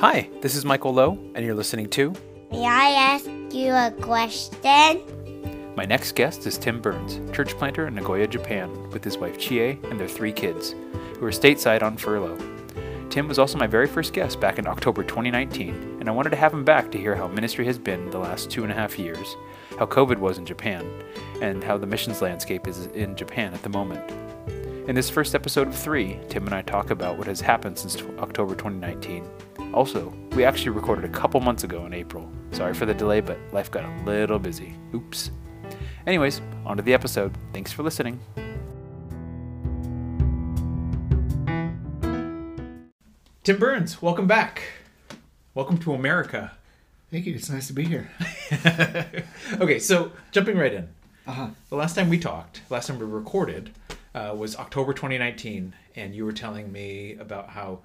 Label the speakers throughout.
Speaker 1: Hi, this is Michael Lowe, and you're listening to
Speaker 2: May I ask you a question?
Speaker 1: My next guest is Tim Burns, church planter in Nagoya, Japan, with his wife Chie and their three kids, who are stateside on furlough. Tim was also my very first guest back in October 2019, and I wanted to have him back to hear how ministry has been the last two and a half years, how COVID was in Japan, and how the missions landscape is in Japan at the moment. In this first episode of three, Tim and I talk about what has happened since October 2019. Also, we actually recorded a couple months ago in April. Sorry for the delay, but life got a little busy. Oops. Anyways, on to the episode. Thanks for listening. Tim Burns, welcome back. Welcome to America.
Speaker 3: Thank you. It's nice to be here.
Speaker 1: okay, so jumping right in.
Speaker 3: Uh huh.
Speaker 1: The last time we talked, last time we recorded, uh, was October 2019, and you were telling me about how,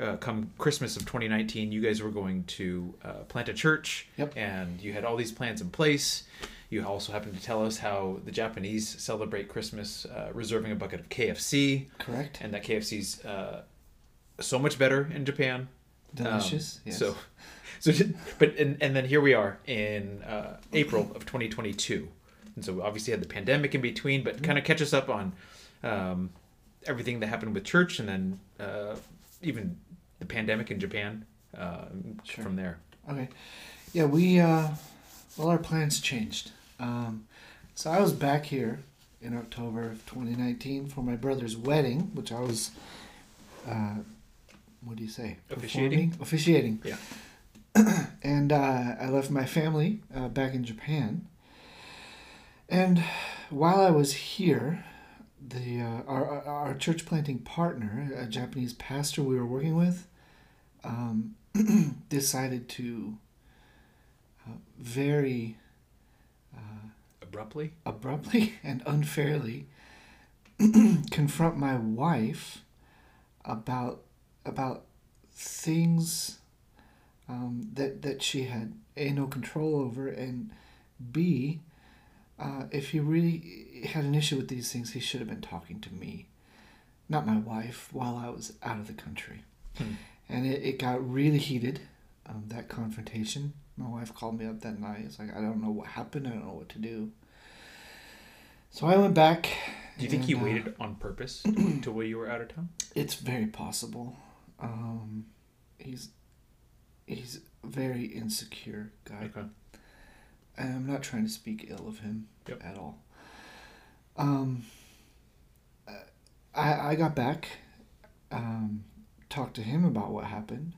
Speaker 1: uh, come Christmas of 2019, you guys were going to uh, plant a church,
Speaker 3: Yep.
Speaker 1: and you had all these plans in place. You also happened to tell us how the Japanese celebrate Christmas uh, reserving a bucket of KFC,
Speaker 3: Correct.
Speaker 1: and that KFC's uh, so much better in Japan.
Speaker 3: Delicious.
Speaker 1: Um,
Speaker 3: yes.
Speaker 1: So, so, but and, and then here we are in uh, April of 2022, and so we obviously had the pandemic in between. But kind of catch us up on um, everything that happened with church, and then uh, even the pandemic in Japan uh,
Speaker 3: Sure.
Speaker 1: from there.
Speaker 3: Okay. Yeah, we uh well our plans changed. Um so I was back here in October of 2019 for my brother's wedding, which I was uh what do you say?
Speaker 1: Officiating?
Speaker 3: Performing? Officiating.
Speaker 1: Yeah.
Speaker 3: and uh, I left my family uh, back in Japan. And while I was here, the uh, our, our- church planting partner, a Japanese pastor we were working with, um, decided to uh, very
Speaker 1: Abruptly,
Speaker 3: abruptly and unfairly confront my wife about about things um, that that she had a no control over and b uh, if he really had an issue with these things he should have been talking to me not my wife while I was out of the country
Speaker 1: Hmm.
Speaker 3: and it, it got really heated um, that confrontation my wife called me up that night it's like I don't know what happened I don't know what to do so I went back
Speaker 1: do you think he
Speaker 3: and, uh,
Speaker 1: waited on purpose until you were out of town?
Speaker 3: it's very possible. Um, he's he's a very insecure guy,
Speaker 1: Okay.
Speaker 3: I'm not trying to speak ill of him
Speaker 1: Yep.
Speaker 3: at all. Um, I I got back, um, talked to him about what happened,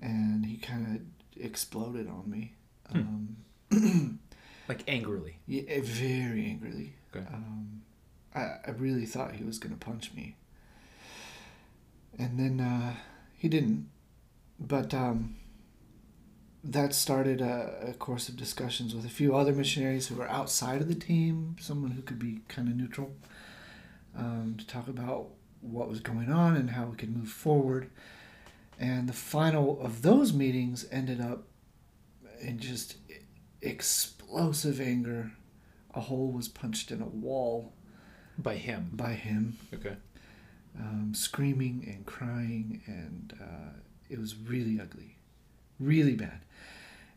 Speaker 3: and he kind of exploded on me. Um,
Speaker 1: Like angrily.
Speaker 3: yeah, eh, very angrily.
Speaker 1: Okay.
Speaker 3: Um, I, I really thought he was going to punch me. And then uh, he didn't. But um, that started a, a course of discussions with a few other missionaries who were outside of the team, someone who could be kind of neutral, um, to talk about what was going on and how we could move forward. And the final of those meetings ended up in just explosive anger. A hole was punched in a wall
Speaker 1: By him.
Speaker 3: by him,
Speaker 1: Okay.
Speaker 3: um, screaming and crying, and uh, it was really ugly, really bad.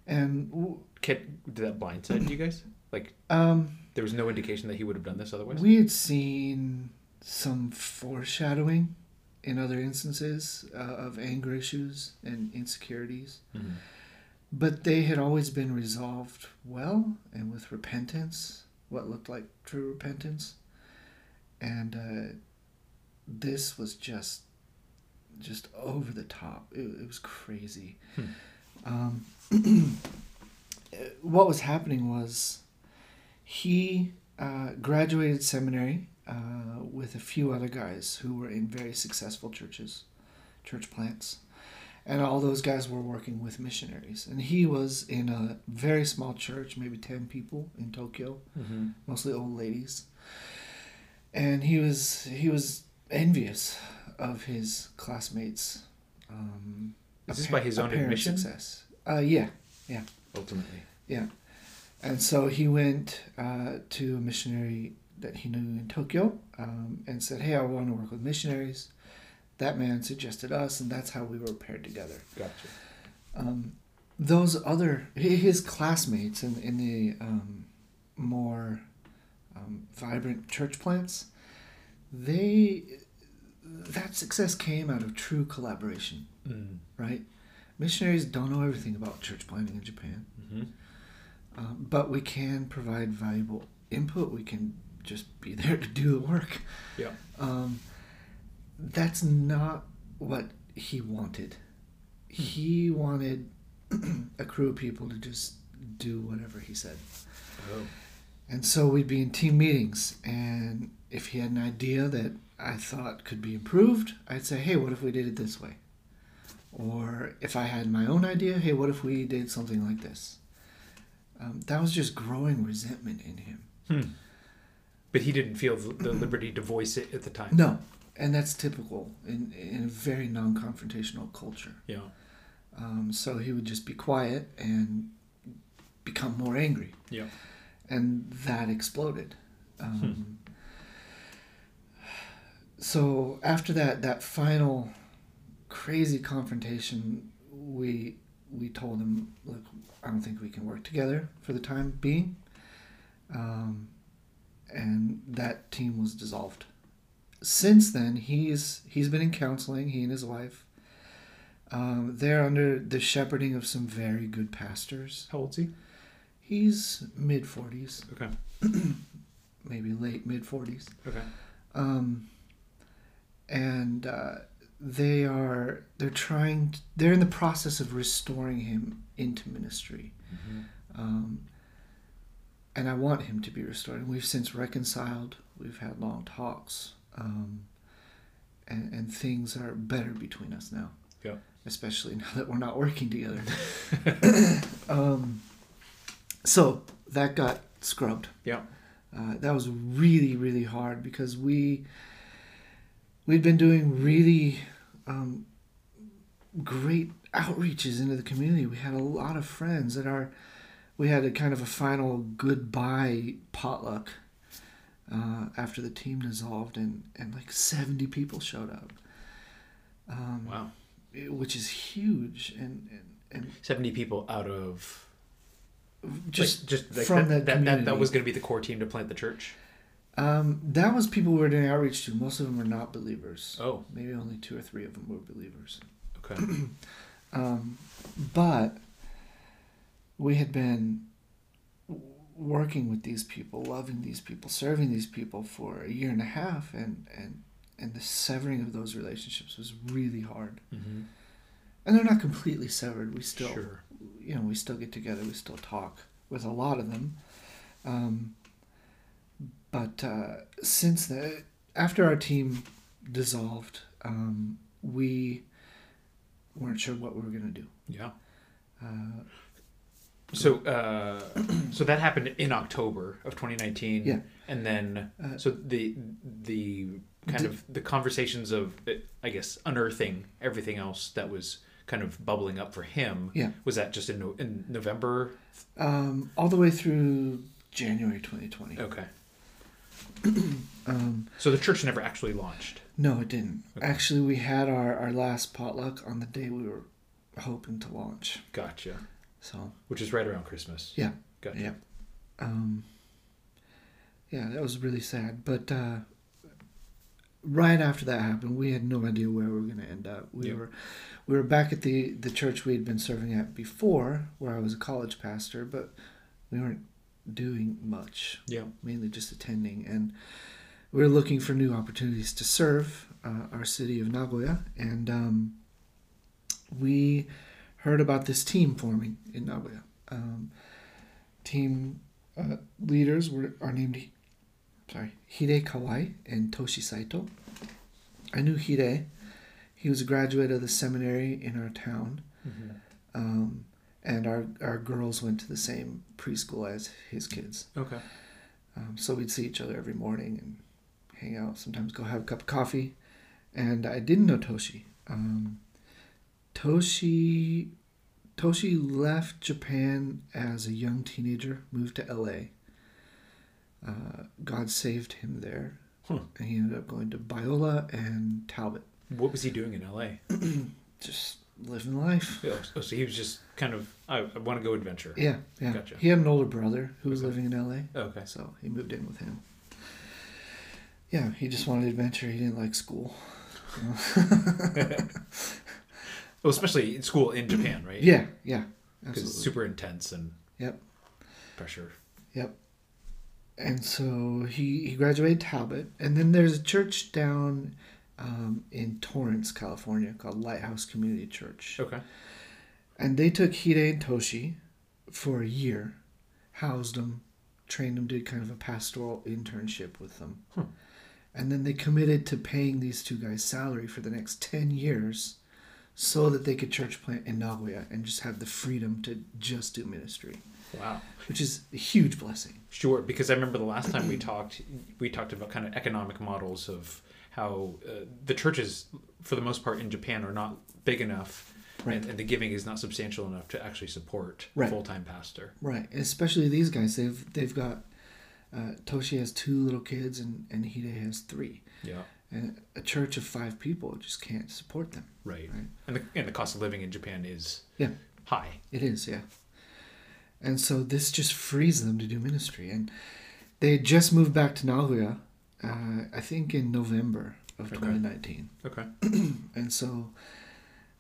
Speaker 3: And w-
Speaker 1: Kid, did that blindside you guys? Like
Speaker 3: um,
Speaker 1: there was no indication that he would have done this otherwise.
Speaker 3: we had seen some foreshadowing in other instances uh, of anger issues and insecurities,
Speaker 1: Mhm.
Speaker 3: but they had always been resolved well and with repentance, what looked like true repentance. And uh, this was just just over the top. It, it was crazy. Um, what was happening was he uh, graduated seminary uh, with a few other guys who were in very successful churches, church plants. And all those guys were working with missionaries. And he was in a very small church, maybe 10 people in Tokyo,
Speaker 1: Mm-hmm.
Speaker 3: mostly old ladies. And he was he was envious of his classmates. Um,
Speaker 1: Is this by his own admission?
Speaker 3: Success. Uh, yeah, yeah.
Speaker 1: Ultimately.
Speaker 3: yeah. And so he went uh, to a missionary that he knew in Tokyo um, and said, Hey, I want to work with missionaries. that man suggested us, and that's how we were paired together.
Speaker 1: Gotcha.
Speaker 3: Um, those other his classmates in in the um, more um, vibrant church plants, they that success came out of true collaboration,
Speaker 1: Mm.
Speaker 3: right? Missionaries don't know everything about church planting in Japan,
Speaker 1: hmm
Speaker 3: um, but we can provide valuable input. We can just be there to do the work.
Speaker 1: Yeah.
Speaker 3: Um, that's not what he wanted. He wanted a crew of people to just do whatever he said.
Speaker 1: Oh.
Speaker 3: And so we'd be in team meetings, and if he had an idea that I thought could be improved, I'd say, hey, what if we did it this way? Or if I had my own idea, hey, what if we did something like this? Um, that was just growing resentment in him.
Speaker 1: Hmm. But he didn't feel the, liberty to voice it at the time.
Speaker 3: No, and that's typical in, in a very non confrontational culture.
Speaker 1: Yeah.
Speaker 3: Um, so he would just be quiet and become more angry.
Speaker 1: Yeah.
Speaker 3: And that exploded. Um, So after that, that final crazy confrontation, we we told him, look, I don't think we can work together for the time being. Um, and that team was dissolved. Since then, he's he's been in counseling. He and his wife. Um, they're under the shepherding of some very good pastors.
Speaker 1: How old's he?
Speaker 3: He's mid forties,
Speaker 1: Okay.
Speaker 3: maybe late mid forties.
Speaker 1: Okay.
Speaker 3: um, and uh, they are they're trying t- they're in the process of restoring him into ministry. Um, and i want him to be restored and we've since reconciled we've had long talks um, and, and things are better between us now.
Speaker 1: Yeah.
Speaker 3: especially now that we're not working together. Um, so that got scrubbed.
Speaker 1: Yeah.
Speaker 3: uh, that was really really hard because we we'd been doing really um, great outreaches into the community. We had a lot of friends at our we had a kind of a final goodbye potluck uh, after the team dissolved, and and like seventy people showed up, um,
Speaker 1: Wow.
Speaker 3: which is huge, and and, and
Speaker 1: Seventy people out of
Speaker 3: just
Speaker 1: like, just like
Speaker 3: from
Speaker 1: that,
Speaker 3: that
Speaker 1: that, that, that was going to be the core team to plant the church.
Speaker 3: Um, that was people we were doing outreach to. Most of them were not believers.
Speaker 1: Oh.
Speaker 3: Maybe only two or three of them were believers.
Speaker 1: Okay.
Speaker 3: Um, but we had been working with these people, loving these people, serving these people for a year and a half, and and and the severing of those relationships was really hard.
Speaker 1: mm-hmm.
Speaker 3: And they're not completely severed. We still,
Speaker 1: Sure.
Speaker 3: you know, we still get together. We still talk with a lot of them. Um, but uh, since the after our team dissolved, um, we weren't sure what we were gonna do.
Speaker 1: Yeah.
Speaker 3: Uh,
Speaker 1: So, uh, so that happened in October of 2019.
Speaker 3: Yeah.
Speaker 1: And then,
Speaker 3: Uh,
Speaker 1: so the the kind
Speaker 3: Did-
Speaker 1: of the conversations of, I guess, unearthing everything else that was kind of bubbling up for him.
Speaker 3: Yeah.
Speaker 1: Was that just in in November?
Speaker 3: um, all the way through January 2020.
Speaker 1: Okay.
Speaker 3: Um,
Speaker 1: So the church never actually launched.
Speaker 3: no, it didn't.
Speaker 1: Okay.
Speaker 3: Actually, we had our, our last potluck on the day we were hoping to launch.
Speaker 1: Gotcha.
Speaker 3: So
Speaker 1: Which is right around Christmas.
Speaker 3: Yeah.
Speaker 1: Gotcha.
Speaker 3: Yeah. um, yeah, that was really sad. But uh, right after that happened, we had no idea where we were going to end up. We
Speaker 1: Yeah.
Speaker 3: were we were back at the the church we had been serving at before, where I was a college pastor, but we weren't doing much.
Speaker 1: Yeah.
Speaker 3: mainly just attending. And we're looking for new opportunities to serve uh, our city of Nagoya. And um, we heard about this team forming in Nagoya. Um, team uh, leaders were are named sorry Hide Kawai and Toshi Saito. I knew Hide. He was a graduate of the seminary in our town.
Speaker 1: Mm-hmm.
Speaker 3: Um, and our, our girls went to the same preschool as his kids.
Speaker 1: Okay.
Speaker 3: Um, so we'd see each other every morning and hang out. Sometimes go have a cup of coffee. And I didn't know Toshi. Um, Toshi Toshi left Japan as a young teenager, moved to L.A. Uh, God saved him there,
Speaker 1: Huh.
Speaker 3: and he ended up going to Biola and Talbot.
Speaker 1: What was he doing in LA?
Speaker 3: Just living life.
Speaker 1: Oh, so he was just kind of I, I want to go adventure.
Speaker 3: Yeah, yeah.
Speaker 1: Gotcha.
Speaker 3: He had an older brother who was
Speaker 1: Okay.
Speaker 3: living in LA,
Speaker 1: Oh, okay.
Speaker 3: so he moved in with him. Yeah, he just wanted adventure. He didn't like school.
Speaker 1: Well, especially in school in Japan, right?
Speaker 3: Yeah, yeah,
Speaker 1: Because super intense and
Speaker 3: Yep.
Speaker 1: pressure.
Speaker 3: Yep. And so he, he graduated Talbot. And then there's a church down um, in Torrance, California called Lighthouse Community Church.
Speaker 1: Okay.
Speaker 3: And they took Hide and Toshi for a year, housed them, trained them, did kind of a pastoral internship with them.
Speaker 1: Hmm.
Speaker 3: And then they committed to paying these two guys salary for the next 10 years so that they could church plant in Nagoya and just have the freedom to just do ministry,
Speaker 1: Wow.
Speaker 3: which is a huge blessing.
Speaker 1: Sure, because I remember the last time we talked, we talked about kind of economic models of how uh, the churches, for the most part in Japan, are not big enough,
Speaker 3: Right.
Speaker 1: and, and the giving is not substantial enough to actually support
Speaker 3: Right.
Speaker 1: full time pastor.
Speaker 3: Right, especially these guys. They've they've got uh, Toshi has two little kids and and Hide has three,
Speaker 1: Yeah.
Speaker 3: and a church of five people just can't support them.
Speaker 1: Right.
Speaker 3: Right.
Speaker 1: And the and the cost of living in Japan is
Speaker 3: Yeah,
Speaker 1: high.
Speaker 3: it is. Yeah, and so this just frees them to do ministry, and they had just moved back to Nagoya, uh, I think in November of
Speaker 1: Okay.
Speaker 3: 2019,
Speaker 1: Okay.
Speaker 3: and so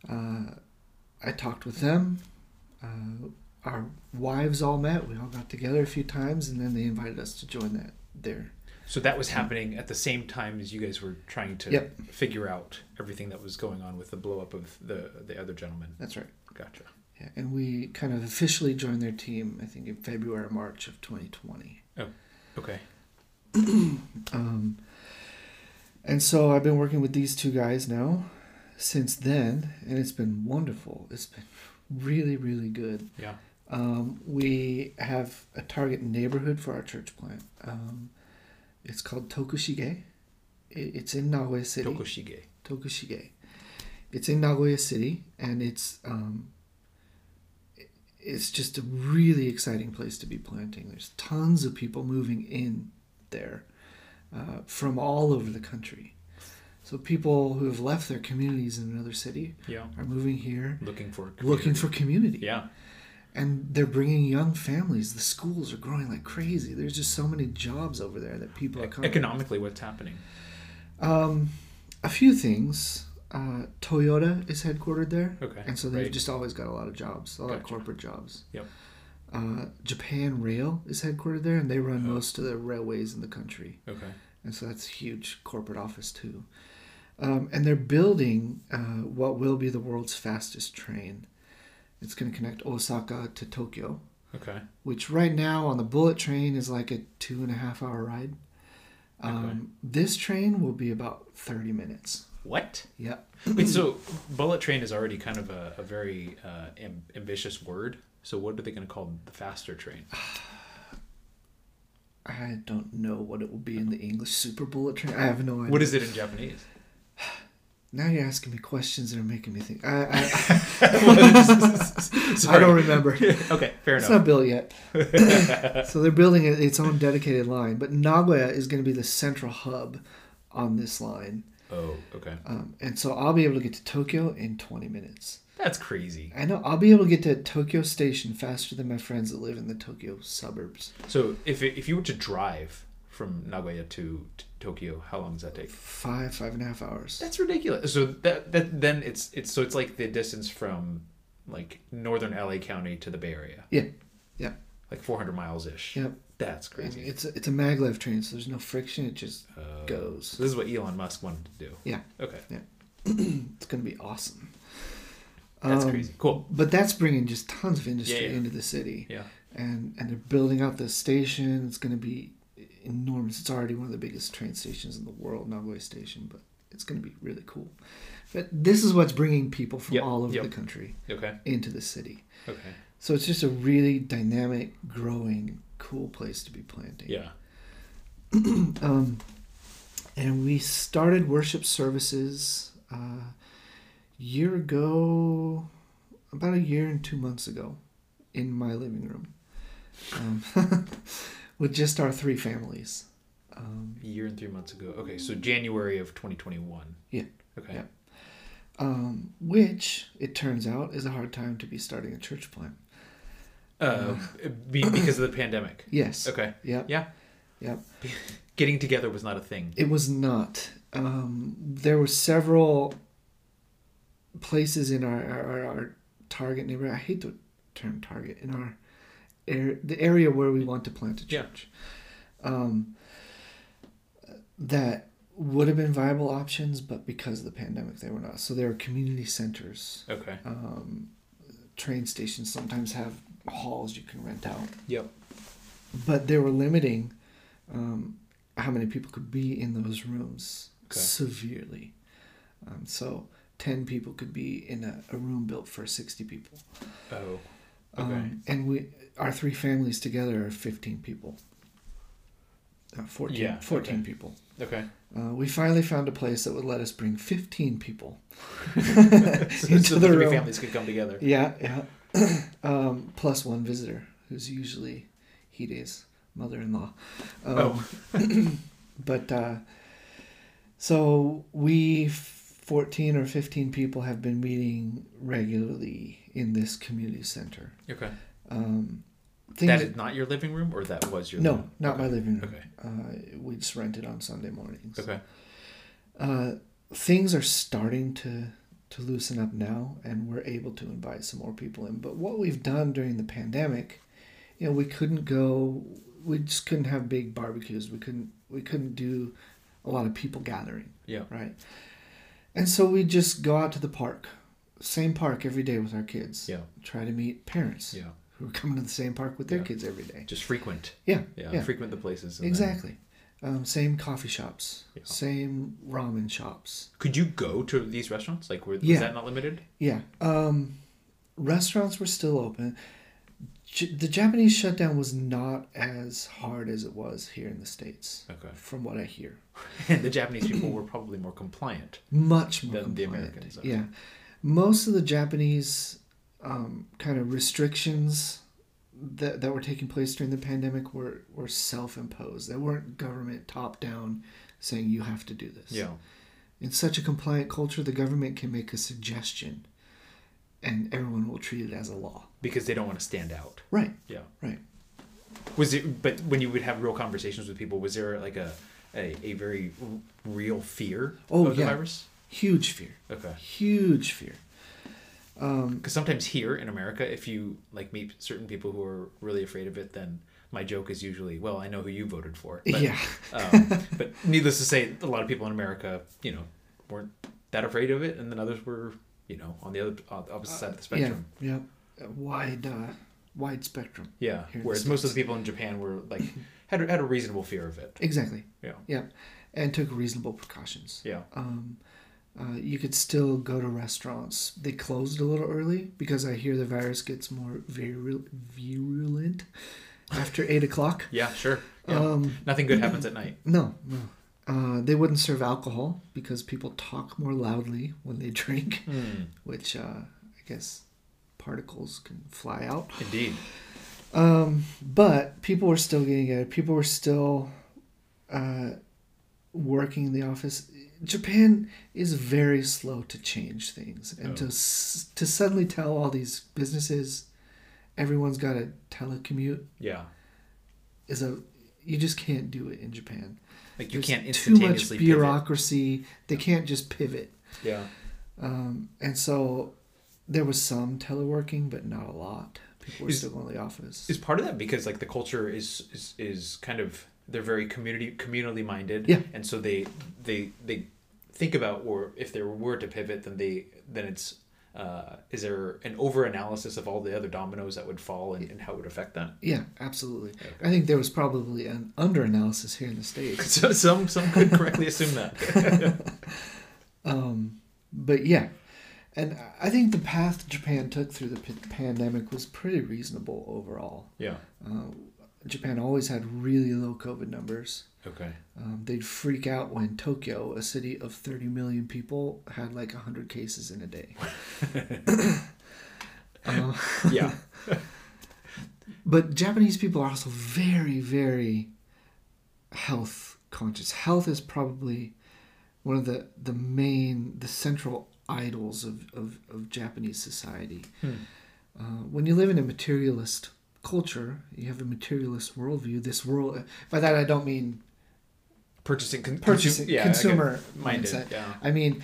Speaker 3: uh, I talked with them. Uh, our wives all met. We all got together a few times, and then they invited us to join that there.
Speaker 1: So that was happening at the same time as you guys were trying to
Speaker 3: Yep.
Speaker 1: figure out everything that was going on with the blow up of the the other gentleman.
Speaker 3: That's right.
Speaker 1: Gotcha.
Speaker 3: Yeah, and we kind of officially joined their team, I think, in February or March of 2020.
Speaker 1: Oh, Okay.
Speaker 3: Um, and so I've been working with these two guys now since then, and it's been wonderful. It's been really, really good.
Speaker 1: Yeah.
Speaker 3: Um, we have a target neighborhood for our church plant. Um, it's called Tokushige. It, it's in Nagoya City.
Speaker 1: Tokushige.
Speaker 3: Tokushige. It's in Nagoya City, and it's um, it- it's just a really exciting place to be planting. There's tons of people moving in there uh, from all over the country. So people who have left their communities in another city
Speaker 1: Yeah.
Speaker 3: are moving here,
Speaker 1: Looking for
Speaker 3: looking
Speaker 1: community.
Speaker 3: for community.
Speaker 1: Yeah.
Speaker 3: And they're bringing young families. The schools are growing like crazy. There's just so many jobs over there that people are coming.
Speaker 1: Economically, what's happening?
Speaker 3: Um, a few things. Uh, Toyota is headquartered there,
Speaker 1: Okay.
Speaker 3: and so they've
Speaker 1: right.
Speaker 3: just always got a lot of jobs, a lot of corporate jobs.
Speaker 1: Yep.
Speaker 3: Uh, Japan Rail is headquartered there, and they run
Speaker 1: Oh.
Speaker 3: most of the railways in the country,
Speaker 1: Okay.
Speaker 3: and so that's a huge corporate office too. Um, and they're building uh, what will be the world's fastest train. It's going to connect Osaka to Tokyo,
Speaker 1: Okay.
Speaker 3: which right now on the bullet train is like a two and a half hour ride. Um,
Speaker 1: Okay.
Speaker 3: This train will be about 30 minutes.
Speaker 1: What?
Speaker 3: Yep.
Speaker 1: Wait, so bullet train is already kind of a, a very uh, am- ambitious word. So what are they going to call the faster train?
Speaker 3: I don't know what it will be in the English super bullet train. I have no idea.
Speaker 1: What is it in Japanese?
Speaker 3: Now you're asking me questions that are making me think. I, I, I don't remember.
Speaker 1: okay, fair
Speaker 3: It's
Speaker 1: enough.
Speaker 3: not built yet. so they're building its own dedicated line. But Nagoya is going to be the central hub on this line.
Speaker 1: Oh, okay.
Speaker 3: Um, and so I'll be able to get to Tokyo in 20 minutes.
Speaker 1: That's crazy.
Speaker 3: I know I'll be able to get to Tokyo Station faster than my friends that live in the Tokyo suburbs.
Speaker 1: So if if you were to drive from Nagoya to t- Tokyo, how long does that take?
Speaker 3: Five, five and a half hours.
Speaker 1: That's ridiculous. So that that then it's it's so it's like the distance from like northern LA County to the Bay Area.
Speaker 3: Yeah. Yeah.
Speaker 1: Like 400 miles ish.
Speaker 3: Yep.
Speaker 1: That's
Speaker 3: And
Speaker 1: crazy.
Speaker 3: it's a, it's a maglev train, so there's no friction. It just
Speaker 1: Uh,
Speaker 3: goes.
Speaker 1: So this is what Elon Musk wanted to do.
Speaker 3: Yeah.
Speaker 1: Okay. Yeah.
Speaker 3: it's gonna be awesome.
Speaker 1: That's
Speaker 3: Um,
Speaker 1: crazy. Cool.
Speaker 3: But that's bringing just tons of industry
Speaker 1: Yeah, yeah.
Speaker 3: into the city,
Speaker 1: Yeah.
Speaker 3: and and they're building out the station. It's gonna be enormous. It's already one of the biggest train stations in the world, Nagoya Station, but it's gonna be really cool. But this is what's bringing people from
Speaker 1: Yep,
Speaker 3: all over
Speaker 1: yep.
Speaker 3: the country
Speaker 1: Okay.
Speaker 3: into the city.
Speaker 1: Okay.
Speaker 3: So it's just a really dynamic, growing, cool place to be planting.
Speaker 1: Yeah.
Speaker 3: Um, and we started worship services uh, year ago, about a year and two months ago, in my living room, um, with just our three families. Um,
Speaker 1: A year and three months ago. Okay, so January of 2021.
Speaker 3: Yeah.
Speaker 1: Okay.
Speaker 3: Yeah. um, which it turns out is a hard time to be starting a church plant.
Speaker 1: Uh, be, because of the pandemic.
Speaker 3: Yes.
Speaker 1: Okay.
Speaker 3: Yep.
Speaker 1: Yeah.
Speaker 3: Yep.
Speaker 1: Getting together was not a thing.
Speaker 3: It was not. Um, there were several places in our, our, our target neighborhood. I hate the term target in our air, the area where we want to plant a
Speaker 1: Yeah.
Speaker 3: church. Um, that would have been viable options, but because of the pandemic, they were not. So there were community centers,
Speaker 1: Okay.
Speaker 3: um, train stations. Sometimes have halls you can rent out
Speaker 1: Yep.
Speaker 3: but they were limiting um, how many people could be in those rooms
Speaker 1: Okay.
Speaker 3: severely. Um, so, 10 people could be in a, a room built for 60 people.
Speaker 1: Oh. Okay.
Speaker 3: Um, and we, our three families together are 15 people. Uh, 14,
Speaker 1: Yeah,
Speaker 3: 14
Speaker 1: okay.
Speaker 3: people.
Speaker 1: Okay.
Speaker 3: Uh, we finally found a place that would let us bring 15 people
Speaker 1: so,
Speaker 3: into
Speaker 1: so
Speaker 3: the
Speaker 1: the three
Speaker 3: room.
Speaker 1: families could come together.
Speaker 3: Yeah, yeah. um, plus one visitor, who's usually Hide's mother-in-law. Um,
Speaker 1: Oh.
Speaker 3: but uh, so we, fourteen or fifteen people, have been meeting regularly in this community center.
Speaker 1: Okay.
Speaker 3: Um, things,
Speaker 1: That is not your living room, or that was your
Speaker 3: no,
Speaker 1: living room?
Speaker 3: not
Speaker 1: okay.
Speaker 3: my living room.
Speaker 1: Okay.
Speaker 3: Uh, we just rent it on Sunday mornings.
Speaker 1: Okay.
Speaker 3: Uh, things are starting to to loosen up now, and we're able to invite some more people in. But what we've done during the pandemic, you know, we couldn't go. We just couldn't have big barbecues. We couldn't. We couldn't do a lot of people gathering,
Speaker 1: Yeah.
Speaker 3: right? And so we just go out to the park, same park every day with our kids.
Speaker 1: Yeah.
Speaker 3: Try to meet parents
Speaker 1: Yeah.
Speaker 3: who are coming to the same park with their
Speaker 1: Yeah.
Speaker 3: kids every day.
Speaker 1: Just frequent.
Speaker 3: Yeah.
Speaker 1: Yeah.
Speaker 3: Yeah.
Speaker 1: Frequent the places. and then-
Speaker 3: Exactly. Um, same coffee shops.
Speaker 1: Yeah.
Speaker 3: Same ramen shops.
Speaker 1: Could you go to these restaurants? Like, were,
Speaker 3: Yeah.
Speaker 1: was that not limited?
Speaker 3: Yeah. Um, restaurants were still open. The Japanese shutdown was not as hard as it was here in the States,
Speaker 1: Okay.
Speaker 3: from what I hear.
Speaker 1: And the Japanese people were probably more compliant.
Speaker 3: Much more
Speaker 1: Than the. Americans, okay.
Speaker 3: Yeah. Most of the Japanese um, kind of restrictions that, that were taking place during the pandemic were, were self imposed. They weren't government top down saying you have to do this.
Speaker 1: Yeah.
Speaker 3: In such a compliant culture, the government can make a suggestion and everyone will treat it as a law.
Speaker 1: Because they don't want to stand out.
Speaker 3: Right,
Speaker 1: Yeah.
Speaker 3: right.
Speaker 1: Was it? But when you would have real conversations with people, was there like a a, a very r- real fear
Speaker 3: Oh,
Speaker 1: of the
Speaker 3: yeah.
Speaker 1: virus?
Speaker 3: Huge fear.
Speaker 1: Okay.
Speaker 3: Huge fear. Um,
Speaker 1: Because sometimes here in America, if you like meet certain people who are really afraid of it, then my joke is usually, "Well, I know who you voted for." But,
Speaker 3: yeah.
Speaker 1: um, but needless to say, a lot of people in America, you know, weren't that afraid of it, and then others were, you know, on the other the opposite side of the spectrum.
Speaker 3: Yeah, yeah. Wide, uh, wide spectrum.
Speaker 1: Yeah.
Speaker 3: Here in the
Speaker 1: Whereas most of the people in Japan were like had a, had a reasonable fear of it.
Speaker 3: Exactly.
Speaker 1: Yeah.
Speaker 3: Yeah, and took reasonable precautions.
Speaker 1: Yeah.
Speaker 3: Um, uh, you could still go to restaurants. They closed a little early because I hear the virus gets more virul- virulent after eight o'clock.
Speaker 1: Yeah. Sure. Yeah.
Speaker 3: Um,
Speaker 1: Nothing good happens at night.
Speaker 3: no, no. Uh, they wouldn't serve alcohol because people talk more loudly when they drink,
Speaker 1: Hmm.
Speaker 3: which uh, I guess particles can fly out.
Speaker 1: Indeed.
Speaker 3: Um, but people were still getting it. People were still uh, working in the office. Japan is very slow to change things, and to
Speaker 1: Oh.
Speaker 3: s- to suddenly tell all these businesses, everyone's got to telecommute
Speaker 1: Yeah.
Speaker 3: is a you just can't do it in Japan.
Speaker 1: Like you
Speaker 3: There's
Speaker 1: can't
Speaker 3: too much
Speaker 1: instantaneously pivot.
Speaker 3: bureaucracy. They can't just pivot.
Speaker 1: Yeah.
Speaker 3: Um, and so there was some teleworking, but not a lot. People were
Speaker 1: Is-
Speaker 3: still going to the office.
Speaker 1: Is part of that because like the culture is is, is kind of they're very community communally minded.
Speaker 3: Yeah.
Speaker 1: And so they they they think about or if there were to pivot then they then it's uh, is there an over analysis of all the other dominoes that would fall and, and how it would affect that?
Speaker 3: Yeah, absolutely. I think there was probably an under analysis here in the states.
Speaker 1: So some some could correctly assume that.
Speaker 3: Um, but yeah, and I think the path Japan took through the p- pandemic was pretty reasonable overall.
Speaker 1: yeah.
Speaker 3: Uh, Japan always had really low COVID numbers.
Speaker 1: Okay.
Speaker 3: Um, they'd freak out when Tokyo, a city of 30 million people, had like 100 cases in a day. uh,
Speaker 1: Yeah.
Speaker 3: But Japanese people are also very, very health conscious. Health is probably one of the the main, the central idols of of, of Japanese society. Uh, when you live in a materialist culture, you have a materialist worldview. This world, by that I don't mean
Speaker 1: Purchasing, con-
Speaker 3: purchasing,
Speaker 1: yeah,
Speaker 3: consumer mindset.
Speaker 1: Yeah.
Speaker 3: I mean,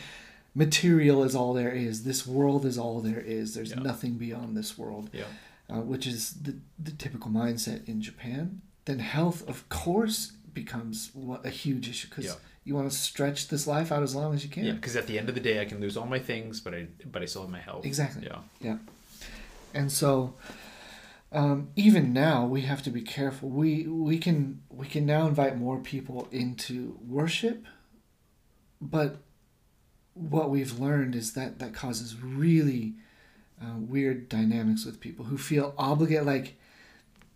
Speaker 3: material is all there is. This world is all there is. There's
Speaker 1: Yeah.
Speaker 3: nothing beyond this world,
Speaker 1: Yeah.
Speaker 3: uh, which is the, the typical mindset in Japan. Then health, of course, becomes a huge issue because. You want to stretch this life out as long as you can.
Speaker 1: Yeah, because at the end of the day, I can lose all my things, but I but I still have my health.
Speaker 3: Exactly.
Speaker 1: Yeah.
Speaker 3: Yeah. And so um, even now we have to be careful. We we can we can now invite more people into worship, but what we've learned is that that causes really uh, weird dynamics with people who feel obligated like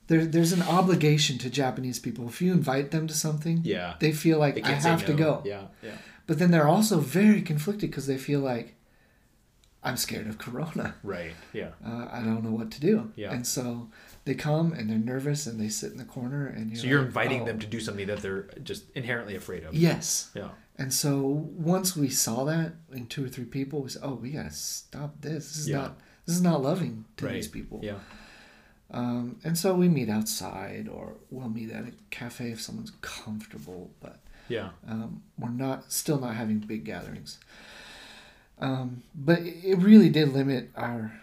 Speaker 3: there, there's an obligation to Japanese people. If you invite them to something,
Speaker 1: Yeah.
Speaker 3: they feel like
Speaker 1: They
Speaker 3: I have to go.
Speaker 1: Yeah. Yeah.
Speaker 3: But then they're also very conflicted because they feel like I'm scared of Corona.
Speaker 1: Right. Yeah.
Speaker 3: Uh, I don't know what to do.
Speaker 1: Yeah.
Speaker 3: And so they come and they're nervous and they sit in the corner and you're
Speaker 1: So you're
Speaker 3: like,
Speaker 1: inviting
Speaker 3: "Oh."
Speaker 1: them to do something that they're just inherently afraid of.
Speaker 3: Yes.
Speaker 1: Yeah.
Speaker 3: And so once we saw that in two or three people, we said, "Oh, we gotta stop this. This is
Speaker 1: Yeah.
Speaker 3: not this is not loving to
Speaker 1: Right.
Speaker 3: these people."
Speaker 1: Yeah.
Speaker 3: Um, and so we meet outside, or we'll meet at a cafe if someone's comfortable. But
Speaker 1: Yeah.
Speaker 3: um, we're not still not having big gatherings. Um, but it really did limit our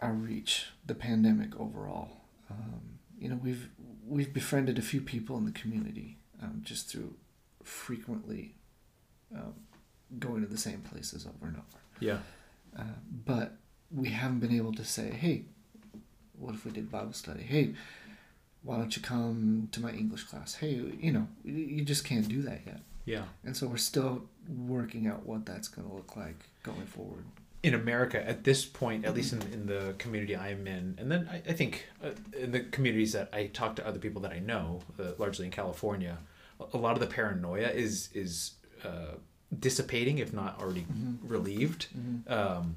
Speaker 3: our reach, the pandemic overall. Um, you know, we've we've befriended a few people in the community um, just through frequently um, going to the same places over and over.
Speaker 1: Yeah.
Speaker 3: Uh, but we haven't been able to say, hey, what if we did Bible study? Hey, why don't you come to my English class? Hey, you know, you- just can't do that yet.
Speaker 1: Yeah.
Speaker 3: And so we're still working out what that's going to look like going forward.
Speaker 1: in America at this point, at least in, in the community I'm in, and then I, I think uh, in the communities that I talk to other people that I know, uh, largely in California, a- lot of the paranoia is is uh, dissipating, if not already relieved. Um,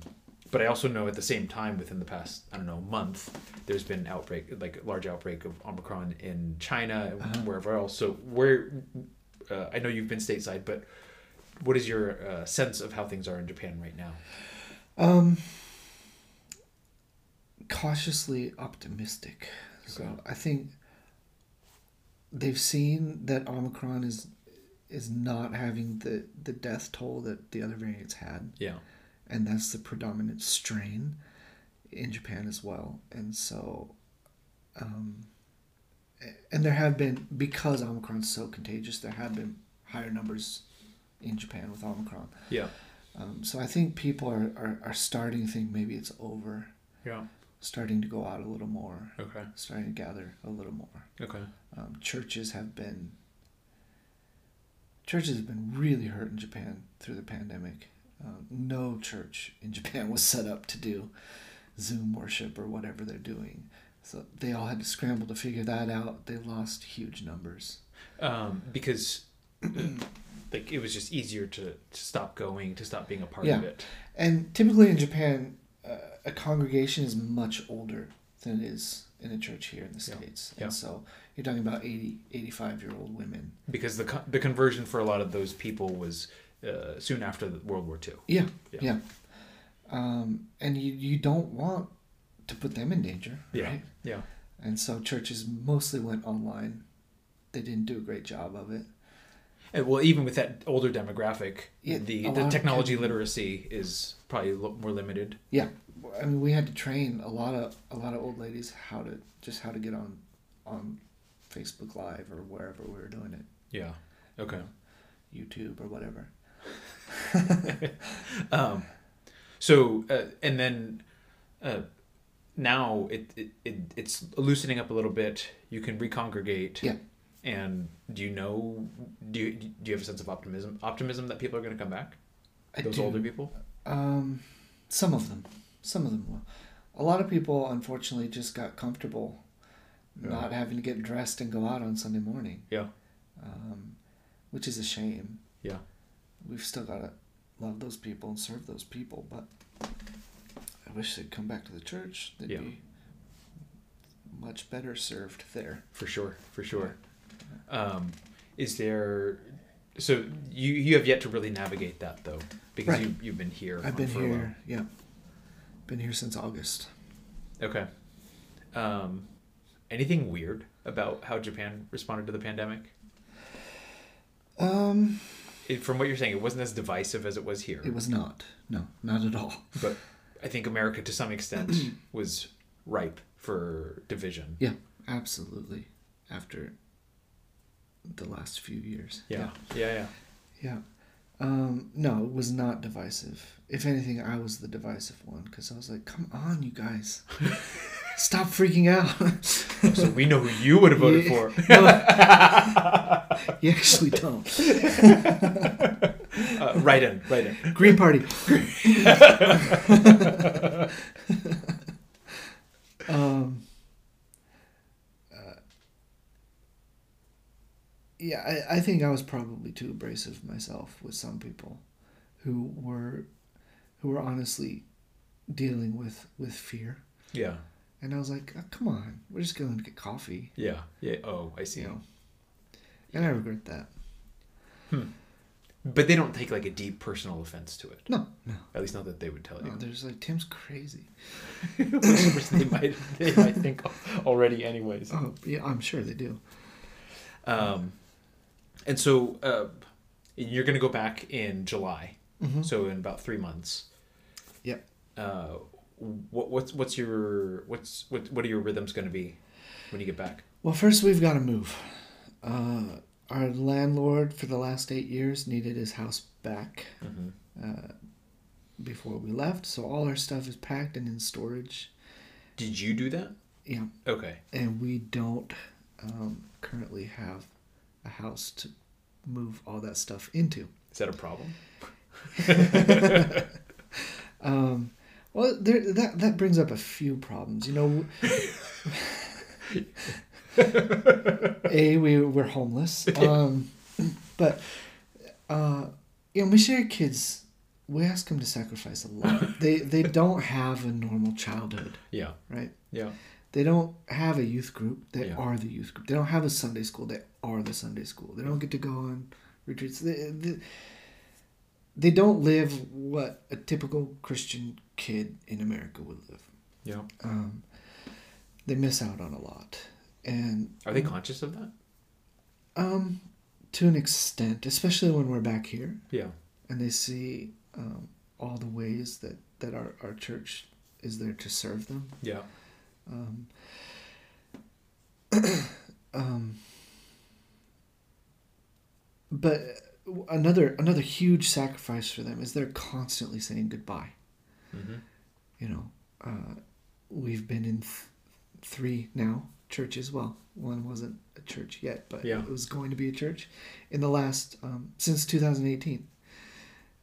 Speaker 1: but I also know at the same time, within the past I don't know month, there's been an outbreak like a large outbreak of Omicron in China and wherever else. So where uh, I know you've been stateside, but what is your uh, sense of how things are in Japan right now?
Speaker 3: Um, cautiously optimistic. So I think they've seen that Omicron is is not having the the death toll that the other variants had,
Speaker 1: Yeah.
Speaker 3: And that's the predominant strain in Japan as well. And so, um, and there have been because Omicron's so contagious, there have been higher numbers in Japan with Omicron.
Speaker 1: Yeah.
Speaker 3: Um, so I think people are, are, are starting to think maybe it's over,
Speaker 1: Yeah.
Speaker 3: starting to go out a little more,
Speaker 1: Okay.
Speaker 3: starting to gather a little more.
Speaker 1: Okay.
Speaker 3: Um, churches have been churches have been really hurt in Japan through the pandemic. Um, no church in Japan was set up to do Zoom worship or whatever they're doing. So they all had to scramble to figure that out. They lost huge numbers.
Speaker 1: Um, because like it was just easier to, to stop going, to stop being a part
Speaker 3: Yeah.
Speaker 1: of it.
Speaker 3: And typically in Japan, uh, a congregation is much older than it is in a church here in the States.
Speaker 1: Yeah.
Speaker 3: And so you're talking about 80, 85 year old women.
Speaker 1: Because the the conversion for a lot of those people was uh, soon after World War II.
Speaker 3: Yeah,
Speaker 1: Yeah.
Speaker 3: yeah. Um, and you, you don't want to put them in danger,
Speaker 1: Yeah.
Speaker 3: right?
Speaker 1: Yeah.
Speaker 3: And so churches mostly went online. They didn't do a great job of it.
Speaker 1: And well, even with that older demographic,
Speaker 3: Yeah,
Speaker 1: the, the
Speaker 3: of
Speaker 1: technology literacy is probably more limited.
Speaker 3: Yeah, I mean, we had to train a lot of a lot of old ladies how to just how to get on on Facebook Live or wherever we were doing it,
Speaker 1: Yeah. Okay.
Speaker 3: YouTube or whatever.
Speaker 1: Um, so uh, and then uh, now it, it, it it's loosening up a little bit. You can recongregate.
Speaker 3: Yeah.
Speaker 1: And do you know? Do you do you have a sense of optimism? Optimism that people are going to come back.
Speaker 3: I
Speaker 1: Those
Speaker 3: do.
Speaker 1: older people.
Speaker 3: Um, some of them, some of them will. A lot of people, unfortunately, just got comfortable
Speaker 1: Yeah.
Speaker 3: not having to get dressed and go out on Sunday morning,
Speaker 1: Yeah.
Speaker 3: um, which is a shame.
Speaker 1: Yeah.
Speaker 3: We've still got to love those people and serve those people, but I wish they'd come back to the church. They'd
Speaker 1: Yeah.
Speaker 3: be much better served there.
Speaker 1: For sure. For sure. Um, Is there? So you you have yet to really navigate that though, because
Speaker 3: Right.
Speaker 1: you you've been here.
Speaker 3: I've been here. Yeah, been here since August.
Speaker 1: Okay. Um, anything weird about how Japan responded to the pandemic?
Speaker 3: Um,
Speaker 1: It, from what you're saying, it wasn't as divisive as it was here.
Speaker 3: it was not. No, not at all.
Speaker 1: but I think America, to some extent, was ripe for division.
Speaker 3: Yeah, absolutely. After the last few years.
Speaker 1: Yeah, yeah, yeah.
Speaker 3: Yeah. Um, no, it was not divisive. If anything, I was the divisive one because I was like, "Come on, you guys, stop freaking out."
Speaker 1: So we know who you would have voted
Speaker 3: Yeah.
Speaker 1: for.
Speaker 3: No. you actually don't.
Speaker 1: Uh, right in, right in.
Speaker 3: Green Party. um, uh, yeah, I, I think I was probably too abrasive myself with some people who were who were honestly dealing with with fear.
Speaker 1: Yeah,
Speaker 3: And I was like, oh, come on, we're just going to get coffee,
Speaker 1: yeah, yeah. Oh, I see.
Speaker 3: you know. And I regret that.
Speaker 1: But they don't take like a deep personal offense to it.
Speaker 3: No, no,
Speaker 1: At least not that they would tell
Speaker 3: no.
Speaker 1: you.
Speaker 3: There's like Tim's crazy.
Speaker 1: Which they might they might think already, anyways.
Speaker 3: Oh, yeah, I'm sure they do.
Speaker 1: Um, and so uh, you're going to go back in July,
Speaker 3: Mhm.
Speaker 1: so in about three months.
Speaker 3: Yep.
Speaker 1: Uh, what what's what's your what's what what are your rhythms going to be when you get back?
Speaker 3: Well, first we've got to move. Uh, our landlord for the last eight years needed his house back
Speaker 1: Mm-hmm.
Speaker 3: uh, before we left, so all our stuff is packed and in storage.
Speaker 1: Did you do that?
Speaker 3: Yeah,
Speaker 1: Okay.
Speaker 3: and we don't um, currently have a house to move all that stuff into.
Speaker 1: Is that a problem?
Speaker 3: Um, well, there, that that brings up a few problems. You know, a we we're homeless, um, but uh, you know, missionary kids, we ask them to sacrifice a lot. They they don't have a normal childhood,
Speaker 1: Yeah.
Speaker 3: right?
Speaker 1: Yeah.
Speaker 3: They don't have a youth group. They
Speaker 1: Yeah.
Speaker 3: are the youth group. They don't have a Sunday school. They are the Sunday school. They don't get to go on retreats. They, they, they don't live what a typical Christian kid in America would live.
Speaker 1: Yeah.
Speaker 3: Um, they miss out on a lot, and
Speaker 1: Are they conscious of that?
Speaker 3: um, to an extent, especially when we're back here
Speaker 1: Yeah.
Speaker 3: and they see um, all the ways that that our our church is there to serve them.
Speaker 1: Yeah.
Speaker 3: Um, um, but another another huge sacrifice for them is they're constantly saying goodbye.
Speaker 1: Mm-hmm.
Speaker 3: You know, uh, we've been in th- three now churches. Well, one wasn't a church yet, but
Speaker 1: Yeah.
Speaker 3: it was going to be a church in the last um, since 2018.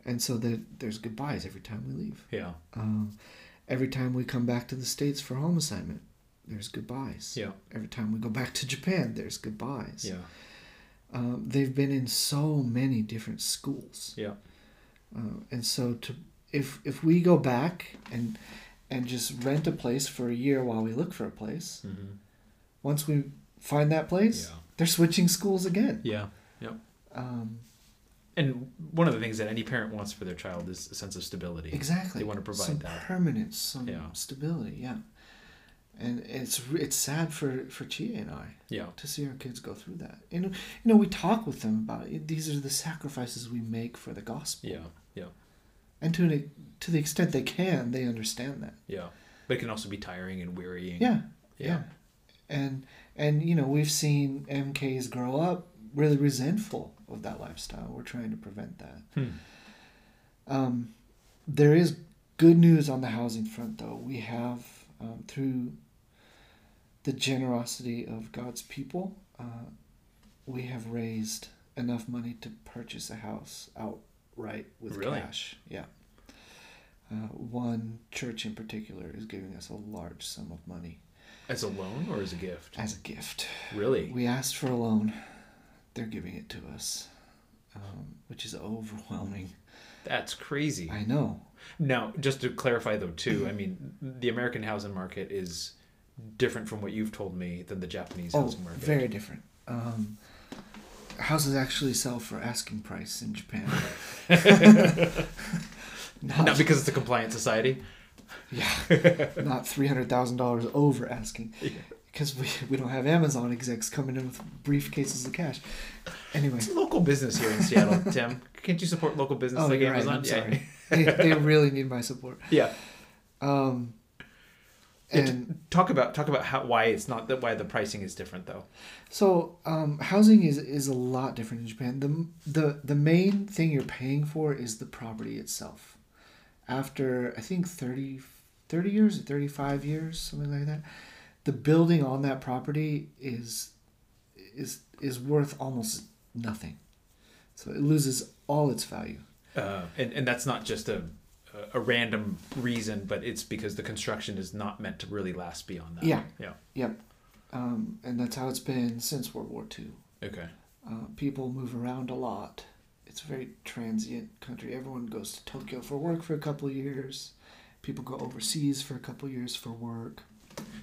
Speaker 3: And so there, there's goodbyes every time we leave.
Speaker 1: Yeah.
Speaker 3: Um, every time we come back to the States for home assignment, there's goodbyes.
Speaker 1: Yeah.
Speaker 3: Every time we go back to Japan, there's goodbyes.
Speaker 1: Yeah.
Speaker 3: Um, they've been in so many different schools.
Speaker 1: Yeah.
Speaker 3: Uh, and so to if if we go back and and just rent a place for a year while we look for a place,
Speaker 1: Mm-hmm.
Speaker 3: once we find that place,
Speaker 1: Yeah.
Speaker 3: they're switching schools again.
Speaker 1: Yeah. Yep.
Speaker 3: Um,
Speaker 1: And one of the things that any parent wants for their child is a sense of stability.
Speaker 3: exactly.
Speaker 1: They want to provide
Speaker 3: some
Speaker 1: that.
Speaker 3: permanence, some
Speaker 1: Yeah.
Speaker 3: stability. Yeah. And it's it's sad for for Chie and I
Speaker 1: Yeah.
Speaker 3: to see our kids go through that. And you know, we talk with them about it. These are the sacrifices we make for the gospel.
Speaker 1: Yeah. Yeah.
Speaker 3: And to an, to the extent they can, they understand that.
Speaker 1: Yeah. But it can also be tiring and wearying.
Speaker 3: Yeah,
Speaker 1: Yeah.
Speaker 3: yeah. And and you know we've seen MKs grow up really resentful of that lifestyle. We're trying to prevent that.
Speaker 1: Hmm.
Speaker 3: Um, there is good news on the housing front, though. We have um, through the generosity of God's people, uh, we have raised enough money to purchase a house outright with
Speaker 1: Really?
Speaker 3: cash. Yeah. Uh, one church in particular is giving us a large sum of money
Speaker 1: As a loan or as a gift?
Speaker 3: as a gift.
Speaker 1: Really?
Speaker 3: We asked for a loan. They're giving it to us, um, which is overwhelming.
Speaker 1: That's crazy.
Speaker 3: I know.
Speaker 1: Now, just to clarify though, too, I mean, the American housing market is different from what you've told me than the Japanese
Speaker 3: Oh,
Speaker 1: housing market.
Speaker 3: very different. Um, houses actually sell for asking price in Japan.
Speaker 1: Not because it's a compliant society.
Speaker 3: Yeah, not three hundred thousand dollars over asking, because we, we don't have Amazon execs coming in with briefcases of cash. Anyway,
Speaker 1: It's a local business here in Seattle, Tim. Can't you support local business
Speaker 3: oh,
Speaker 1: like
Speaker 3: you're right.
Speaker 1: Amazon?
Speaker 3: I'm
Speaker 1: Yeah.
Speaker 3: sorry. they, they really need my support.
Speaker 1: Yeah.
Speaker 3: Um,
Speaker 1: Yeah,
Speaker 3: and
Speaker 1: talk about talk about how why it's not that why the pricing is different though.
Speaker 3: so um, housing is is a lot different in Japan. The the the main thing you're paying for is the property itself. After I think 30, 30 years or thirty five years, something like that, the building on that property is is is worth almost nothing. So it loses all its value.
Speaker 1: Uh, and and that's not just a a random reason, but it's because the construction is not meant to really last beyond that.
Speaker 3: Yeah.
Speaker 1: Yeah.
Speaker 3: Yep. Um, and that's how it's been since World War Two.
Speaker 1: Okay.
Speaker 3: Uh, people move around a lot. It's a very transient country. Everyone goes to Tokyo for work for a couple of years. People go overseas for a couple of years for work.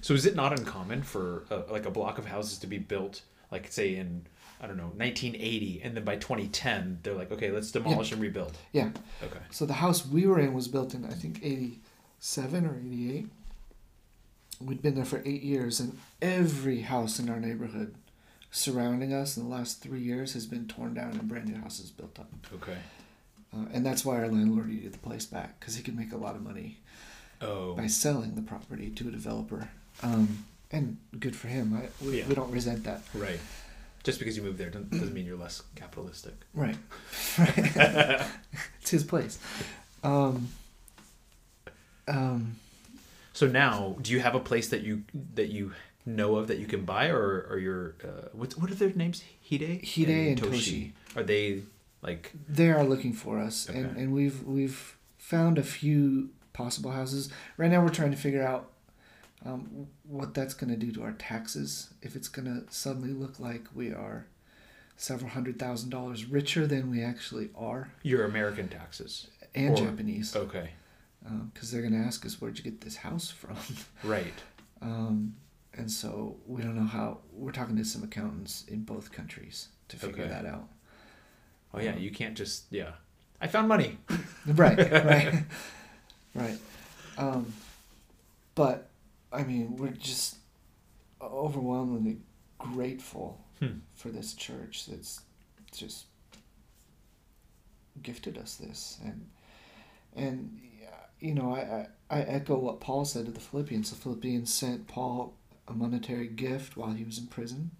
Speaker 1: So is it not uncommon for a, like a block of houses to be built, like say in I don't know 1980, and then by 2010 they're like, okay, let's demolish and rebuild.
Speaker 3: Yeah.
Speaker 1: Okay.
Speaker 3: So the house we were in was built in I think eighty seven or eighty eight. We'd been there for eight years, and every house in our neighborhood surrounding us in the last three years has been torn down and brand new houses built up.
Speaker 1: Okay.
Speaker 3: Uh, and that's why our landlord needed the place back because he could make a lot of money
Speaker 1: Oh.
Speaker 3: by selling the property to a developer. Um, and good for him. I, we,
Speaker 1: Yeah.
Speaker 3: we don't resent that.
Speaker 1: Right. Just because you moved there doesn't, doesn't mean you're less capitalistic.
Speaker 3: Right. right. it's his place. Um, um,
Speaker 1: So now, do you have a place that you that you know of that you can buy, or or your uh, what what are their names? Hide.
Speaker 3: Hide and Toshi.
Speaker 1: Are they like
Speaker 3: they are looking for us, and, and we've we've found a few possible houses. Right now, we're trying to figure out um, what that's going to do to our taxes. If it's going to suddenly look like we are several hundred thousand dollars richer than we actually are,
Speaker 1: your American taxes?
Speaker 3: and
Speaker 1: Or-
Speaker 3: Japanese,
Speaker 1: Okay.
Speaker 3: because they're going to ask us where'd you get this house from.
Speaker 1: Right.
Speaker 3: Um, and so we don't know how. We're talking to some accountants in both countries to figure
Speaker 1: Okay.
Speaker 3: that out.
Speaker 1: Oh yeah, you can't just yeah. I found money.
Speaker 3: Right, right, right. Um, but I mean, we're just overwhelmingly grateful
Speaker 1: Hmm.
Speaker 3: for this church that's just gifted us this, and and you know, I, I I echo what Paul said to the Philippians. The Philippians sent Paul a monetary gift while he was in prison.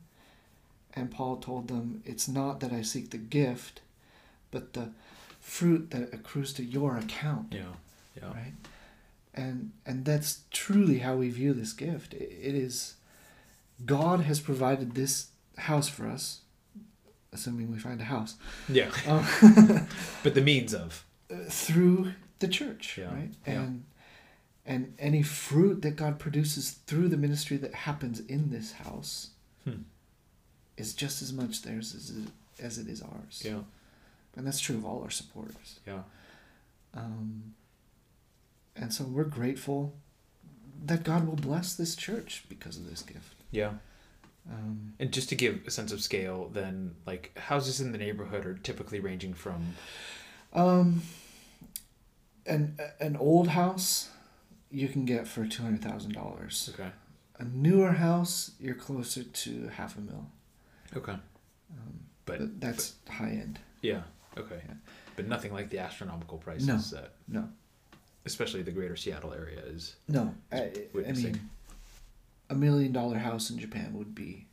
Speaker 3: And Paul told them, It's not that I seek the gift, but the fruit that accrues to your account.
Speaker 1: Yeah. Yeah.
Speaker 3: Right? And and that's truly how we view this gift. It, is God has provided this house for us, assuming we find a house,
Speaker 1: Yeah.
Speaker 3: um,
Speaker 1: But the means of.
Speaker 3: through the church,
Speaker 1: Yeah,
Speaker 3: right?
Speaker 1: yeah.
Speaker 3: And and any fruit that God produces through the ministry that happens in this house
Speaker 1: Hmm.
Speaker 3: is just as much theirs as it, as it is ours.
Speaker 1: Yeah.
Speaker 3: And that's true of all our supporters.
Speaker 1: Yeah.
Speaker 3: Um, and so we're grateful that God will bless this church because of this gift.
Speaker 1: Yeah.
Speaker 3: Um,
Speaker 1: And just to give a sense of scale, then like houses in the neighborhood are typically ranging from
Speaker 3: um, an an old house you can get for two hundred thousand dollars.
Speaker 1: okay.
Speaker 3: A newer house you're closer to half a mil.
Speaker 1: Okay.
Speaker 3: Um,
Speaker 1: But,
Speaker 3: but that's high end.
Speaker 1: yeah. Okay.
Speaker 3: Yeah.
Speaker 1: But nothing like the astronomical prices
Speaker 3: No.
Speaker 1: that
Speaker 3: No,
Speaker 1: especially the greater Seattle area is
Speaker 3: no. I, I mean, a million dollar house in Japan would be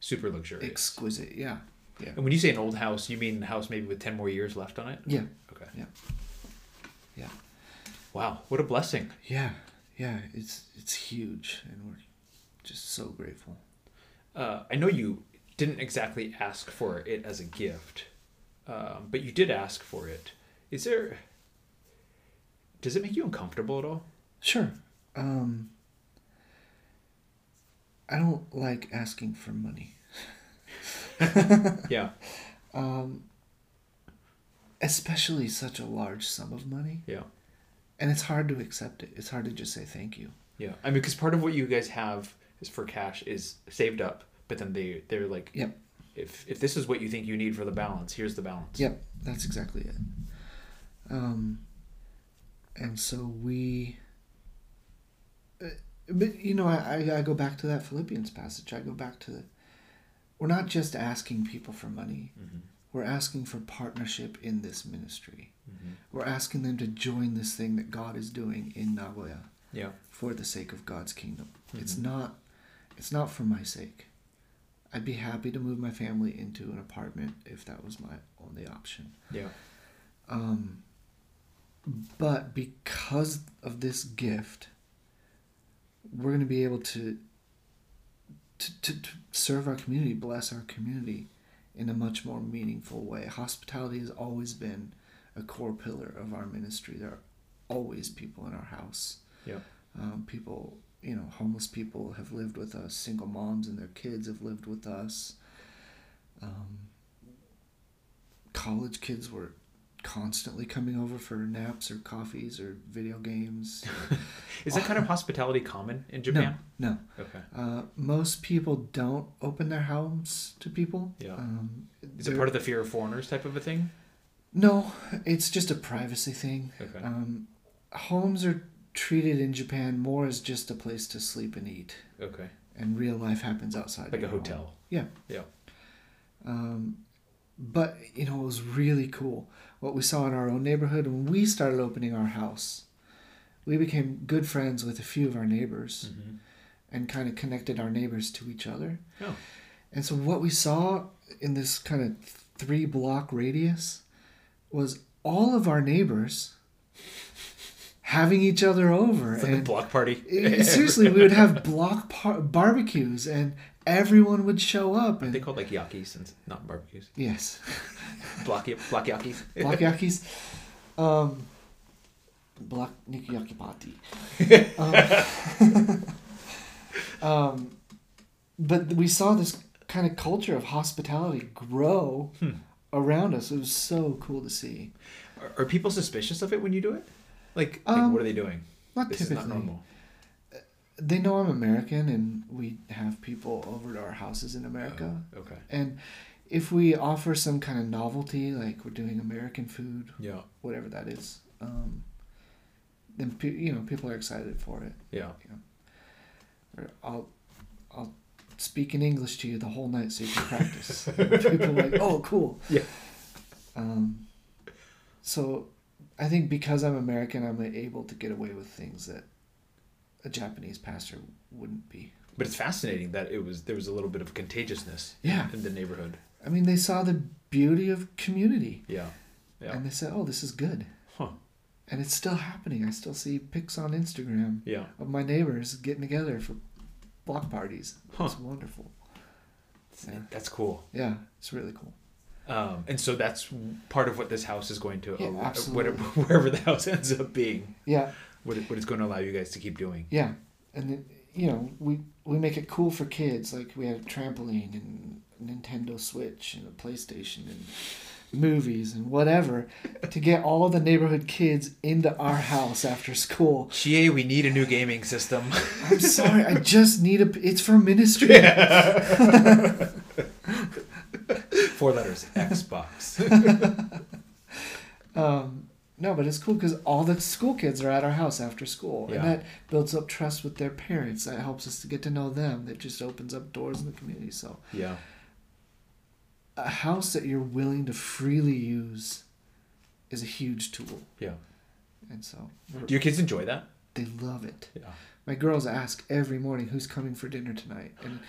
Speaker 1: super luxurious.
Speaker 3: exquisite. Yeah, yeah,
Speaker 1: and when you say an old house, you mean a house maybe with 10 more years left on it?
Speaker 3: yeah,
Speaker 1: Okay.
Speaker 3: Yeah. Yeah.
Speaker 1: Wow, what a blessing.
Speaker 3: yeah, yeah. It's it's huge, and we're just so grateful.
Speaker 1: Uh, I know you didn't exactly ask for it as a gift, um, but you did ask for it. Is there. Does it make you uncomfortable at all?
Speaker 3: Sure. Um, I don't like asking for money.
Speaker 1: Yeah.
Speaker 3: Um, especially such a large sum of money.
Speaker 1: Yeah.
Speaker 3: And it's hard to accept it. It's hard to just say thank you.
Speaker 1: Yeah. I mean, because part of what you guys have is for cash is saved up, but then they, they're like,
Speaker 3: Yep.
Speaker 1: if if this is what you think you need for the balance, here's the balance.
Speaker 3: Yep, that's exactly it. Um, and so we, uh, but you know, I, I go back to that Philippians passage. I go back to the, we're not just asking people for money.
Speaker 1: Mhm.
Speaker 3: We're asking for partnership in this ministry.
Speaker 1: Mhm.
Speaker 3: We're asking them to join this thing that God is doing in Nagoya
Speaker 1: Yeah.
Speaker 3: for the sake of God's kingdom. It's
Speaker 1: Mhm.
Speaker 3: not it's not for my sake. I'd be happy to move my family into an apartment if that was my only option.
Speaker 1: Yeah.
Speaker 3: Um, but because of this gift, we're going to be able to, to, to, to serve our community, bless our community in a much more meaningful way. Hospitality has always been a core pillar of our ministry. There are always people in our house.
Speaker 1: Yeah.
Speaker 3: Um, people, you know, homeless people have lived with us. Single moms and their kids have lived with us. Um, college kids were constantly coming over for naps or coffees or video games.
Speaker 1: Is that kind of hospitality common in Japan?
Speaker 3: No,
Speaker 1: Okay.
Speaker 3: uh, most people don't open their homes to people.
Speaker 1: Yeah.
Speaker 3: Um,
Speaker 1: Is it part of the fear of foreigners type of a thing?
Speaker 3: No, it's just a privacy thing.
Speaker 1: Okay.
Speaker 3: Um, homes are treated in Japan more as just a place to sleep and eat,
Speaker 1: Okay.
Speaker 3: and real life happens outside.
Speaker 1: Like a
Speaker 3: home.
Speaker 1: hotel.
Speaker 3: Yeah.
Speaker 1: Yeah.
Speaker 3: Um, but you know, it was really cool what we saw in our own neighborhood when we started opening our house. We became good friends with a few of our neighbors
Speaker 1: Mm-hmm.
Speaker 3: and kind of connected our neighbors to each other.
Speaker 1: Oh.
Speaker 3: And so what we saw in this kind of three block radius was all of our neighbors having each other over
Speaker 1: It's like a block party.
Speaker 3: Seriously we would have block par- barbecues and everyone would show up and
Speaker 1: they called like yakis and not barbecues?
Speaker 3: yes
Speaker 1: Block block yakis.
Speaker 3: block yakis um block nikiyaki party um, um but we saw this kind of culture of hospitality grow
Speaker 1: Hmm.
Speaker 3: around us it was so cool to see
Speaker 1: Are, are people suspicious of it when you do it? Like, like
Speaker 3: Um,
Speaker 1: what are they doing?
Speaker 3: not
Speaker 1: This
Speaker 3: typically
Speaker 1: is not normal.
Speaker 3: They know i'm american and we have people over to our houses in america
Speaker 1: Oh, okay.
Speaker 3: and if we offer some kind of novelty like we're doing american food
Speaker 1: Yeah.
Speaker 3: whatever that is um, then pe- you know people are excited for it
Speaker 1: Yeah.
Speaker 3: or I'll I'll speak in English to you the whole night so you can practice. People are like, oh, cool.
Speaker 1: Yeah.
Speaker 3: Um, so I think because I'm American, I'm able to get away with things that a Japanese pastor wouldn't be.
Speaker 1: But it's fascinating that it was there was a little bit of contagiousness
Speaker 3: Yeah.
Speaker 1: in the neighborhood.
Speaker 3: I mean, they saw the beauty of community
Speaker 1: Yeah. Yeah.
Speaker 3: and they said, oh, this is good.
Speaker 1: Huh.
Speaker 3: And it's still happening. I still see pics on Instagram
Speaker 1: Yeah.
Speaker 3: of my neighbors getting together for block parties.
Speaker 1: Huh.
Speaker 3: It's wonderful. Yeah.
Speaker 1: That's cool.
Speaker 3: Yeah, it's really cool.
Speaker 1: Um, and so that's part of what this house is going to,
Speaker 3: Yeah,
Speaker 1: uh, whatever, wherever the house ends up being,
Speaker 3: Yeah,
Speaker 1: what, it, what it's going to allow you guys to keep doing.
Speaker 3: yeah, and then, you know we we make it cool for kids. Like we have a trampoline and Nintendo Switch and a PlayStation and movies and whatever to get all the neighborhood kids into our house after school.
Speaker 1: Chie, we need a new gaming system.
Speaker 3: I'm sorry, I just need a. It's for ministry.
Speaker 1: Four letters, Xbox.
Speaker 3: Um, no, but it's cool because all the school kids are at our house after school,
Speaker 1: Yeah.
Speaker 3: and that builds up trust with their parents. That helps us to get to know them. That just opens up doors in the community. So
Speaker 1: yeah.
Speaker 3: a house that you're willing to freely use is a huge tool,
Speaker 1: Yeah.
Speaker 3: and so
Speaker 1: Do your kids enjoy that?
Speaker 3: they love it.
Speaker 1: Yeah.
Speaker 3: My girls ask every morning who's coming for dinner tonight, and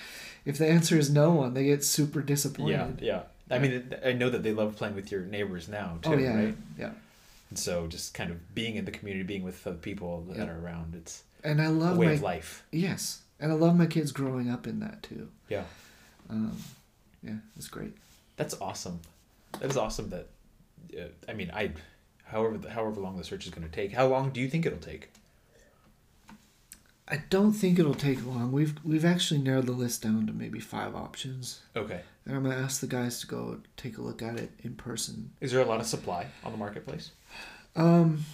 Speaker 3: if the answer is no one, they get super disappointed.
Speaker 1: Yeah. yeah. I mean, I know that they love playing with your neighbors now oh, too,
Speaker 3: oh yeah,
Speaker 1: right?
Speaker 3: yeah.
Speaker 1: And so just kind of being in the community, being with the people that
Speaker 3: Yeah.
Speaker 1: are around, it's
Speaker 3: And I
Speaker 1: a
Speaker 3: love
Speaker 1: way
Speaker 3: my
Speaker 1: of life.
Speaker 3: yes, and I love my kids growing up in that too.
Speaker 1: Yeah.
Speaker 3: Um, yeah, it's great.
Speaker 1: That's awesome. That is awesome. That uh, I mean, I, however however long the search is going to take. How long do you think it'll take?
Speaker 3: I don't think it'll take long. We've we've actually narrowed the list down to maybe five options,
Speaker 1: Okay.
Speaker 3: and I'm gonna ask the guys to go take a look at it in person.
Speaker 1: Is there a lot of supply on the marketplace?
Speaker 3: Um,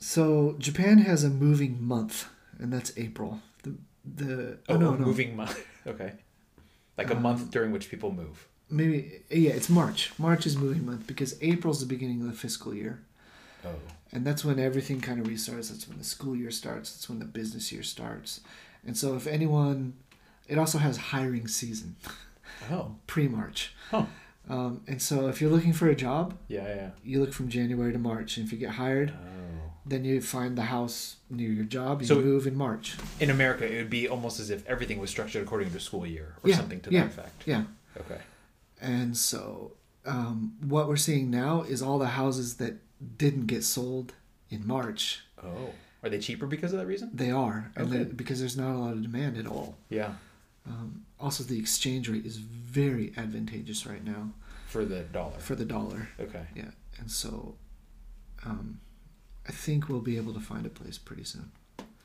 Speaker 3: so Japan has a moving month, and that's April. The the
Speaker 1: Oh,
Speaker 3: oh, no
Speaker 1: a
Speaker 3: no
Speaker 1: moving month. okay. Like a
Speaker 3: Um,
Speaker 1: month during which people move.
Speaker 3: maybe yeah, it's March. March is moving month because April's the beginning of the fiscal year.
Speaker 1: Oh.
Speaker 3: And that's when everything kind of restarts. That's when the school year starts. That's when the business year starts. And so if anyone it also has hiring season,
Speaker 1: Oh.
Speaker 3: pre March.
Speaker 1: Huh.
Speaker 3: Um, and so if you're looking for a job,
Speaker 1: Yeah, yeah.
Speaker 3: you look from January to March. And if you get hired,
Speaker 1: Oh.
Speaker 3: then you find the house near your job. You
Speaker 1: So-
Speaker 3: move in March.
Speaker 1: In America, it would be almost as if everything was structured according to school year or
Speaker 3: Yeah,
Speaker 1: something to
Speaker 3: yeah.
Speaker 1: that effect.
Speaker 3: Yeah.
Speaker 1: Okay.
Speaker 3: And so um, what we're seeing now is all the houses that didn't get sold in March.
Speaker 1: Oh. Are they cheaper because of that reason?
Speaker 3: They are, and they- because there's not a lot of demand at all.
Speaker 1: Yeah.
Speaker 3: Um, also, the exchange rate is very advantageous right now
Speaker 1: For the dollar.
Speaker 3: for the dollar.
Speaker 1: Okay.
Speaker 3: Yeah, and so um, I think we'll be able to find a place pretty soon.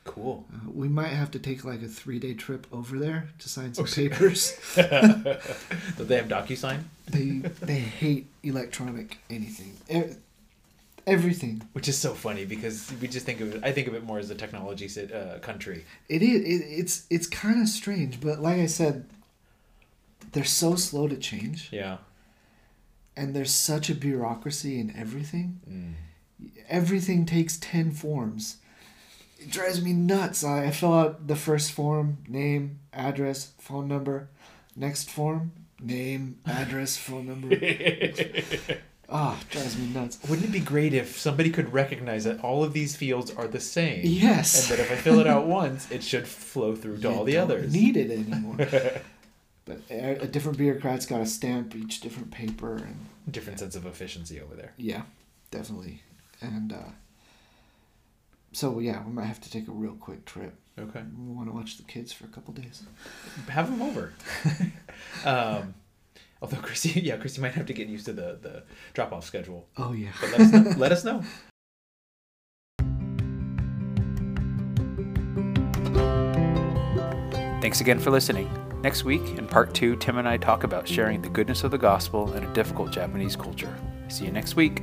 Speaker 1: Cool.
Speaker 3: Uh, we might have to take like a three day trip over there to sign some
Speaker 1: so-
Speaker 3: papers.
Speaker 1: Do they have DocuSign?
Speaker 3: they they hate electronic anything. Everything.
Speaker 1: Which is so funny because we just think of it. I think of it more as a technology uh, country.
Speaker 3: It is. It, it's it's kind of strange, but like I said, they're so slow to change,
Speaker 1: Yeah.
Speaker 3: and there's such a bureaucracy in everything.
Speaker 1: Mm.
Speaker 3: Everything takes ten forms. It drives me nuts. I, I fill out the first form, name, address, phone number. Next form, name, address, phone number. Ah, drives me nuts.
Speaker 1: Wouldn't it be great if somebody could recognize that all of these fields are the same?
Speaker 3: Yes.
Speaker 1: And that if I fill it out once, it should flow through to
Speaker 3: You
Speaker 1: all the
Speaker 3: don't
Speaker 1: others.
Speaker 3: Need it anymore? but a, a different bureaucrat's got to stamp each different paper, and
Speaker 1: Different sense of efficiency over there.
Speaker 3: yeah, definitely. And uh, so yeah, we might have to take a real quick trip.
Speaker 1: Okay.
Speaker 3: We want to watch the kids for a couple days.
Speaker 1: Have them over. um, although Christy, yeah, Christy might have to get used to the, the drop off schedule.
Speaker 3: Oh yeah.
Speaker 1: But let us know. let us know. Thanks again for listening. Next week, in part two, Tim and I talk about sharing the goodness of the gospel in a difficult Japanese culture. See you next week.